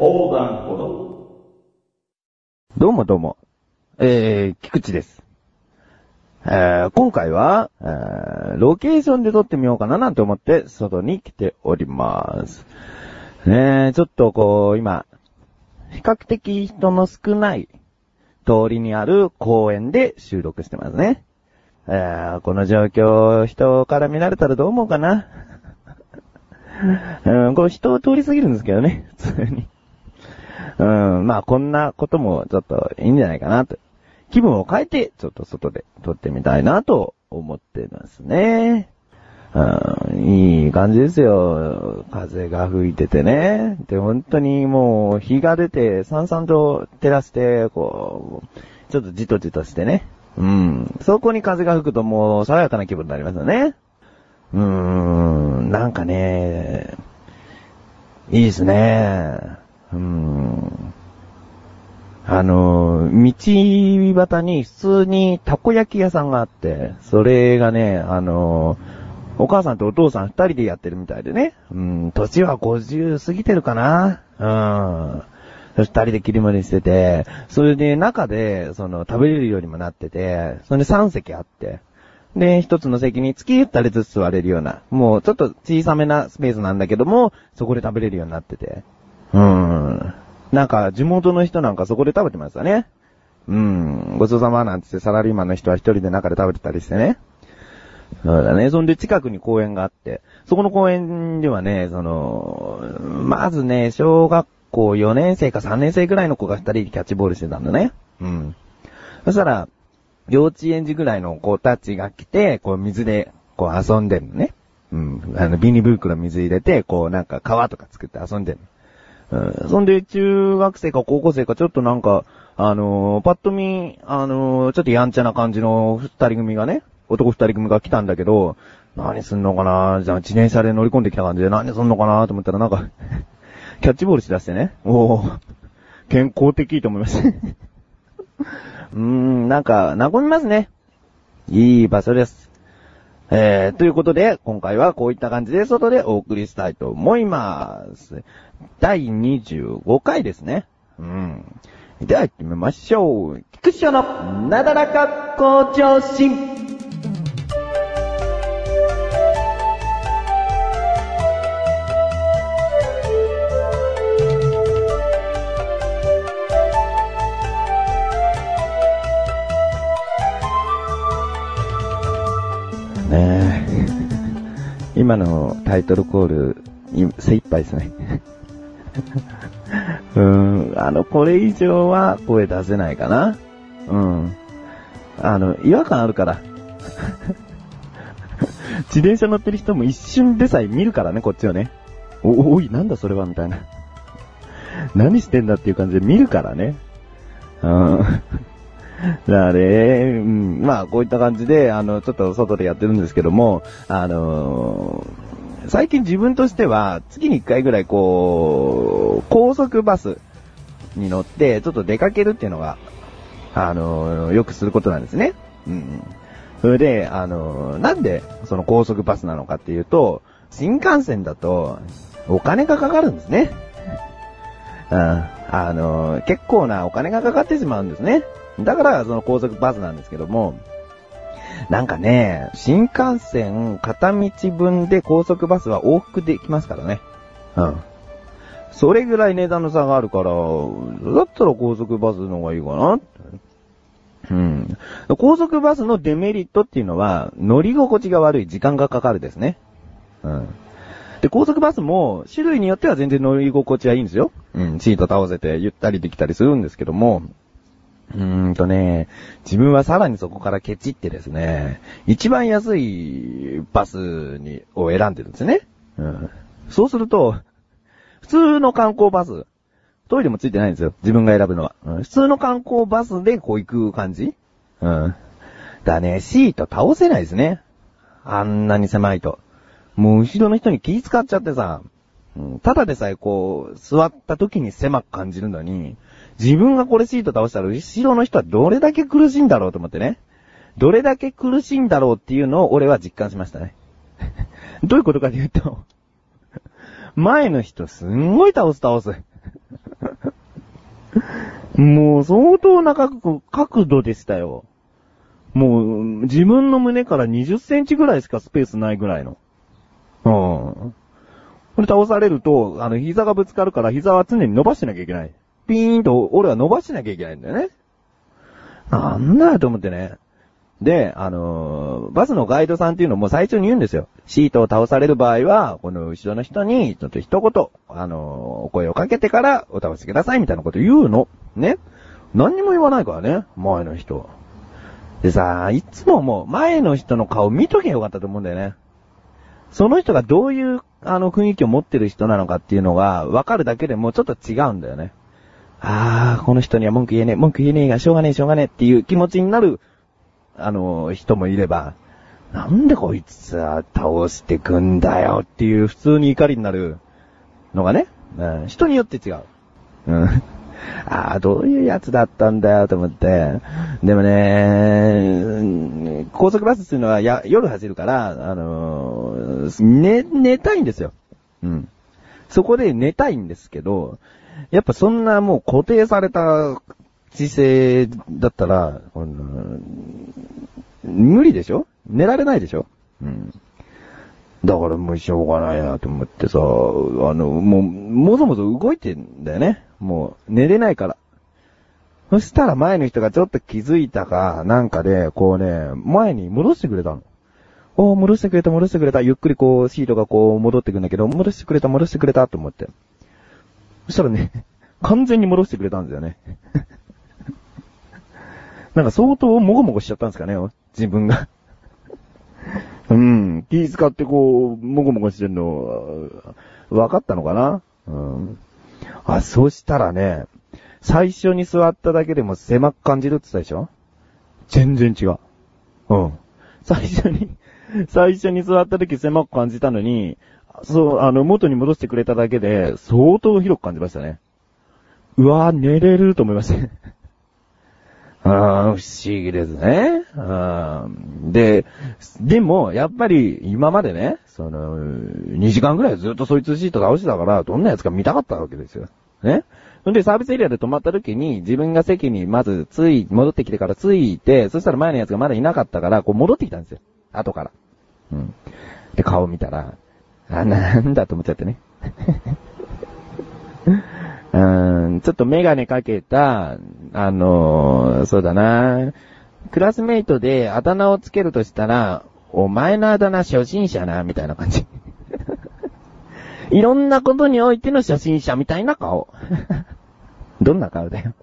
横断歩道。どうもどうも。えー、菊池です。えー、今回は、えー、ロケーションで撮ってみようかななんて思って、外に来ております。ねえ、ちょっとこう、今、比較的人の少ない通りにある公園で収録してますね。えー、この状況、人から見られたらどう思うかな うん、こう人を通り過ぎるんですけどね、普通に。うん、まあこんなこともちょっといいんじゃないかなと。気分を変えて、ちょっと外で撮ってみたいなと思ってますね。うん、いい感じですよ。風が吹いててね。で、本当にもう日が出て、さんさんと照らして、こう、ちょっとじとじとしてね。うん。そこに風が吹くともう爽やかな気分になりますよね。うーん、なんかね、いいですね。うん。あの、道端に普通にたこ焼き屋さんがあって、それがね、あの、お母さんとお父さん二人でやってるみたいでね。うん、年は50過ぎてるかなうん。二人で切り盛りしてて、それで中で、その、食べれるようにもなってて、それで3席あって、で、一つの席につき二人ずつ座れるような、もうちょっと小さめなスペースなんだけども、そこで食べれるようになってて。なんか、地元の人なんかそこで食べてましたね。うん。ごちそうさまなんつってサラリーマンの人は一人で中で食べてたりしてね。そうだね。そんで近くに公園があって、そこの公園ではね、その、まずね、小学校4年生か3年生ぐらいの子が2人でキャッチボールしてたんだね。うん。そしたら、幼稚園児ぐらいの子たちが来て、こう水で、こう遊んでんのね。うん。あの、ビニ袋水入れて、こうなんか川とか作って遊んでんの。そんで、中学生か高校生かちょっとなんか、あのーパッと見、あのーちょっとやんちゃな感じの二人組がね、男二人組が来たんだけど、何すんのかなじゃあ自転車で乗り込んできた感じで何すんのかなと思ったらなんか、キャッチボールしだしてね。おー健康的と思いました。うーん、なんか、和みますね。いい場所です。えー、ということで、今回はこういった感じで外でお送りしたいと思います。第25回ですね。うん。では行ってみましょう。菊池のなだらか向上心。今のタイトルコール、精一杯ですね。うーん、あの、これ以上は声出せないかな。うん。あの、違和感あるから。自転車乗ってる人も一瞬でさえ見るからね、こっちをね。お、おい、なんだそれは、みたいな。何してんだっていう感じで見るからね。うん。だからね、うん、まあ、こういった感じで、あの、ちょっと外でやってるんですけども、あのー最近自分としては、月に一回ぐらいこう、高速バスに乗って、ちょっと出かけるっていうのが、あのーよくすることなんですね。うん。それで、あのーなんで、その高速バスなのかっていうと、新幹線だと、お金がかかるんですね。うん。あのー結構なお金がかかってしまうんですね。だから、その高速バスなんですけども、なんかね、新幹線片道分で高速バスは往復できますからね。うん。それぐらい値段の差があるから、だったら高速バスの方がいいかなうん。高速バスのデメリットっていうのは、乗り心地が悪い、時間がかかるですね。うん。で、高速バスも、種類によっては全然乗り心地はいいんですよ。うん、シート倒せてゆったりできたりするんですけども、うーんとね、自分はさらにそこからケチってですね、一番安いバスに、を選んでるんですね。うん。そうすると、普通の観光バス、トイレもついてないんですよ。自分が選ぶのは。うん、普通の観光バスでこう行く感じうん。だね、シート倒せないですね。あんなに狭いと。もう後ろの人に気使っちゃってさ、うん、ただでさえこう、座った時に狭く感じるのに、自分がこれシート倒したら後ろの人はどれだけ苦しいんだろうと思ってね。どれだけ苦しいんだろうっていうのを俺は実感しましたね。どういうことかというと、前の人すんごい倒す倒す。もう相当な角度でしたよ。もう、自分の胸から20センチぐらいしかスペースないぐらいの。うん。これ倒されると、あの、膝がぶつかるから膝は常に伸ばしなきゃいけない。ピーンと俺は伸ばしなきゃいけないんだよね。なんだと思ってね。で、あのーバスのガイドさんっていうのも最初に言うんですよ。シートを倒される場合は、この後ろの人に、ちょっと一言、あのーお声をかけてからお倒してくださいみたいなこと言うの。ね。何にも言わないからね、前の人。でさ、いつももう前の人の顔見とけばよかったと思うんだよね。その人がどういう、あの、雰囲気を持ってる人なのかっていうのが分かるだけでもちょっと違うんだよね。あー、この人には文句言えねえ、文句言えねえが、しょうがねえ、しょうがねえっていう気持ちになる、あの、人もいれば、なんでこいつさ、倒してくんだよっていう普通に怒りになるのがね、うん、人によって違う。うん。ああ、どういうやつだったんだよと思って。でもね、高速バスっていうのはや夜走るから、あのー寝、寝たいんですよ。うん。そこで寝たいんですけど、やっぱそんなもう固定された姿勢だったら、この無理でしょ？寝られないでしょ？うん。だからもうしょうがないなと思ってさ、あの、もう、もぞもぞ動いてんだよね。もう、寝れないから。そしたら前の人がちょっと気づいたか、なんかで、こうね、前に戻してくれたの。おー、戻してくれた、戻してくれた。ゆっくりこう、シートがこう、戻ってくんだけど、戻してくれた、戻してくれた、と思って。そしたらね、完全に戻してくれたんですよね。なんか相当もごもごしちゃったんですかね、自分が。うん。気使ってこう、もごもごしてるの、分かったのかなうん。あ、そしたらね、最初に座っただけでも狭く感じるって言ったでしょ？全然違う。うん。最初に、最初に座った時狭く感じたのに、そう、あの、元に戻してくれただけで、相当広く感じましたね。うわぁ、寝れると思いましたね。あー不思議ですね。あで、でも、やっぱり、今までね、その、2時間ぐらいずっとそいつシート倒してたから、どんなやつか見たかったわけですよ。ね。そんで、サービスエリアで止まった時に、自分が席にまずつい、戻ってきてからついて、そしたら前のやつがまだいなかったから、こう戻ってきたんですよ。後から。うん。で、顔見たら、あ、なんだと思っちゃってね。うん、ちょっとメガネかけた、あのーそうだな、クラスメイトであだ名をつけるとしたら、お前のあだ名初心者な、みたいな感じ。いろんなことにおいての初心者みたいな顔。どんな顔だよ。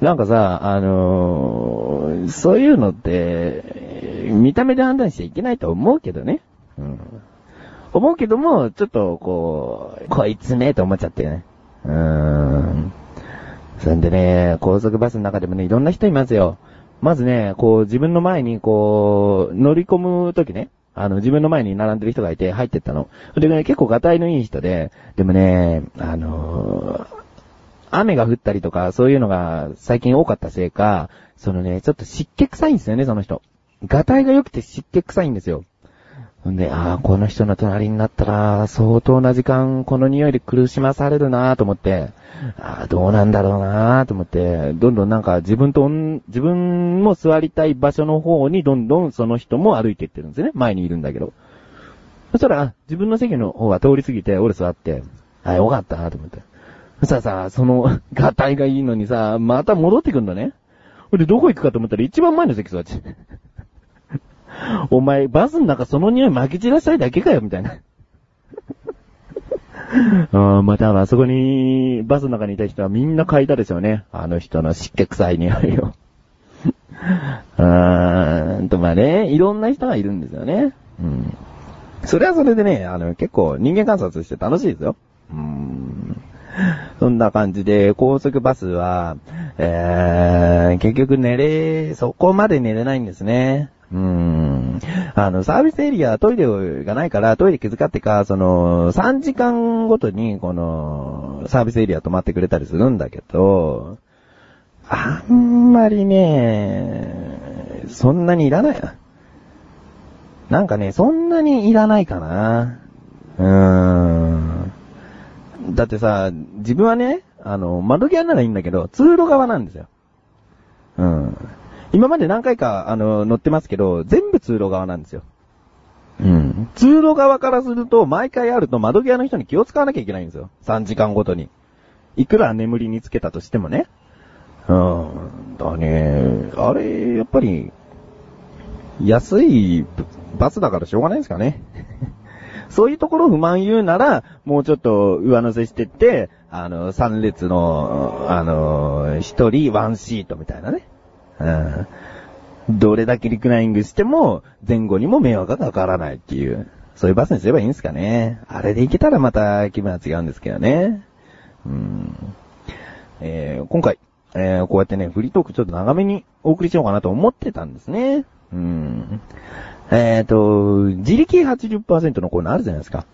なんかさ、あのーそういうのって、見た目で判断しちゃいけないと思うけどね。うん。思うけども、ちょっと、こう、こいつね、と思っちゃってね。うーん。そんでね、高速バスの中でもね、いろんな人いますよ。まずね、こう、自分の前に、こう、乗り込むときね、あの、自分の前に並んでる人がいて入ってったの。でね、結構ガタイのいい人で、でもね、あのー雨が降ったりとか、そういうのが最近多かったせいか、そのね、ちょっと湿気臭いんですよね、その人。ガタイが良くて湿気臭いんですよ。んで、ああ、この人の隣になったら、相当な時間、この匂いで苦しまされるなぁと思って、ああ、どうなんだろうなぁと思って、どんどんなんか自分と、自分も座りたい場所の方にどんどんその人も歩いていってるんですね。前にいるんだけど。そしたら、自分の席の方は通り過ぎて、俺座って、あ、よかったなと思って。そしたらさ、その、ガタイがいいのにさ、また戻ってくんだね。ほんで、どこ行くかと思ったら一番前の席座って。お前、バスの中その匂い撒き散らしたいだけかよ、みたいな。あーまた、あそこに、バスの中にいた人はみんな嗅いだでしょうね。あの人の湿気臭い匂いを。あーんと、まあね、いろんな人がいるんですよね。うん。それはそれでね、あの、結構人間観察して楽しいですよ。うん。そんな感じで、高速バスは、えー、結局寝れ、そこまで寝れないんですね。うん。あの、サービスエリア、トイレがないから、トイレ気遣ってか、その、3時間ごとに、この、サービスエリア泊まってくれたりするんだけど、あんまりね、そんなにいらないな。なんかね、そんなにいらないかな。うーん。だってさ、自分はね、あの、窓際ならいいんだけど、通路側なんですよ。うん。今まで何回か、あの、乗ってますけど、全部通路側なんですよ。うん。通路側からすると、毎回あると窓際の人に気を使わなきゃいけないんですよ。3時間ごとに。いくら眠りにつけたとしてもね。うん。だね、あれ、やっぱり、安いバスだからしょうがないですかね。そういうところ不満言うなら、もうちょっと上乗せしてって、あの、3列の、あの、1人ワンシートみたいなね。うん。どれだけリクライニングしても、前後にも迷惑がかからないっていう、そういうバスにすればいいんですかね。あれで行けたらまた気分は違うんですけどね。うん。えー、今回、えー、こうやってね、フリートークちょっと長めにお送りしようかなと思ってたんですね。うん。えっ、ー、と、自力80%のコーナーあるじゃないですか。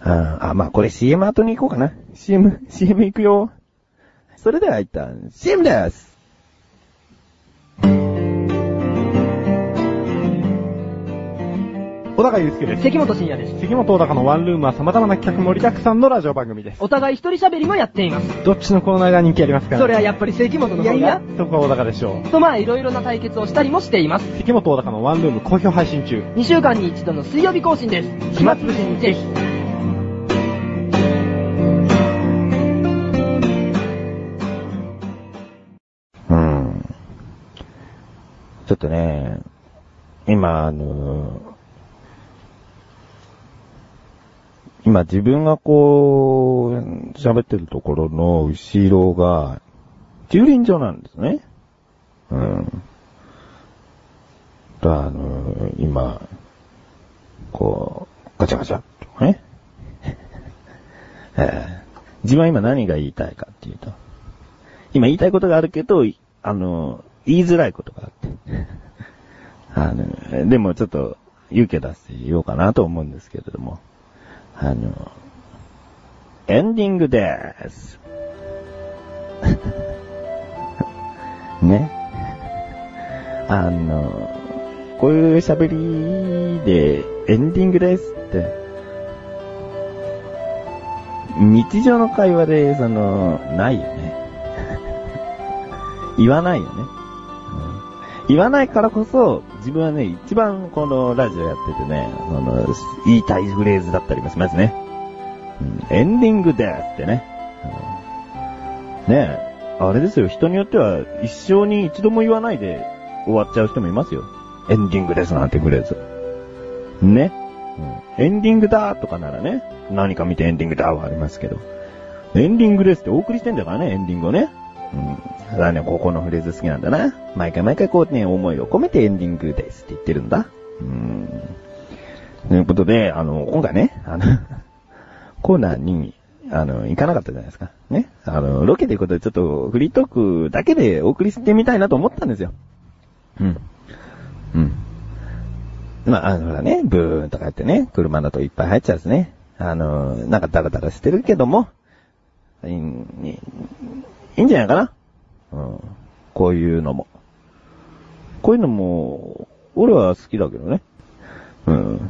ああ、まあこれ CM 後に行こうかな。CM、CM 行くよ。それでは一旦 CM です。小高祐介です。関本慎也です。関本小高のワンルームは様々な企画盛りだくさんのラジオ番組です。お互い一人喋りもやっています。どっちのコーナーが人気ありますか？それはやっぱり関本の方が。いやいや、そこは小高でしょう？とまあいろいろな対決をしたりもしています。関本小高のワンルーム好評配信中。2週間に一度の水曜日更新です。暇つぶしにぜひ。うん。ちょっとね、今、あの、今自分がこう、喋ってるところの後ろが、駐輪場なんですね。うん。だあの、今、こう、ガチャガチャっとね。自分は今何が言いたいかっていうと、今言いたいことがあるけど、あの、言いづらいことがあって。あの、でもちょっと勇気出して言おうかなと思うんですけれども。あの、エンディングでーす。ね。あの、こういう喋りでエンディングですって、日常の会話で、その、ないよね。言わないよね。言わないからこそ、自分はね、一番このラジオやっててね、その、言いたいフレーズだったりもしますね。うんエンディングですってね。うんねえ、あれですよ、人によっては一生に一度も言わないで終わっちゃう人もいますよ。エンディングですなんてフレーズ。ね。エンディングだとかならね、何か見てエンディングだはありますけど、エンディングですってお送りしてんだからね、エンディングをね。うん。だからね、ここのフレーズ好きなんだな。毎回毎回こうね、思いを込めてエンディングですって言ってるんだ。うん。ということで、あの、今回ね、あの、コーナーに、あの、行かなかったじゃないですか。ね。あの、ロケということでちょっとフリートークだけでお送りしてみたいなと思ったんですよ。うん。うん。まあ、あの、ほらね、ブーンとかやってね、車だといっぱい入っちゃうんですね。あの、なんかダラダラしてるけども、いい、んじゃないかな。うん。こういうのも。こういうのも、俺は好きだけどね。うん。う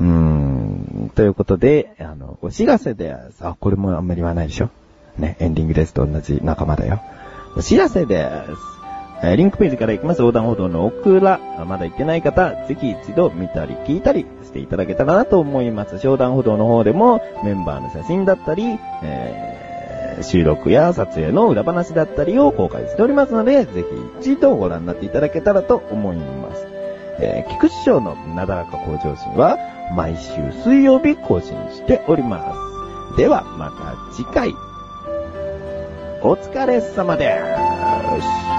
ーん。ということで、あの、お知らせです。あ、これもあんまり言わないでしょ。ね、エンディングですと同じ仲間だよ。お知らせです。えリンクページから行きます横断歩道の奥ら、あまだ行ってない方、ぜひ一度見たり聞いたりしていただけたらなと思います。横断歩道の方でもメンバーの写真だったり、えー収録や撮影の裏話だったりを公開しておりますので、ぜひ一度ご覧になっていただけたらと思います。えー、菊池賞のなだらか向上心は毎週水曜日更新しております。では、また次回。お疲れ様です。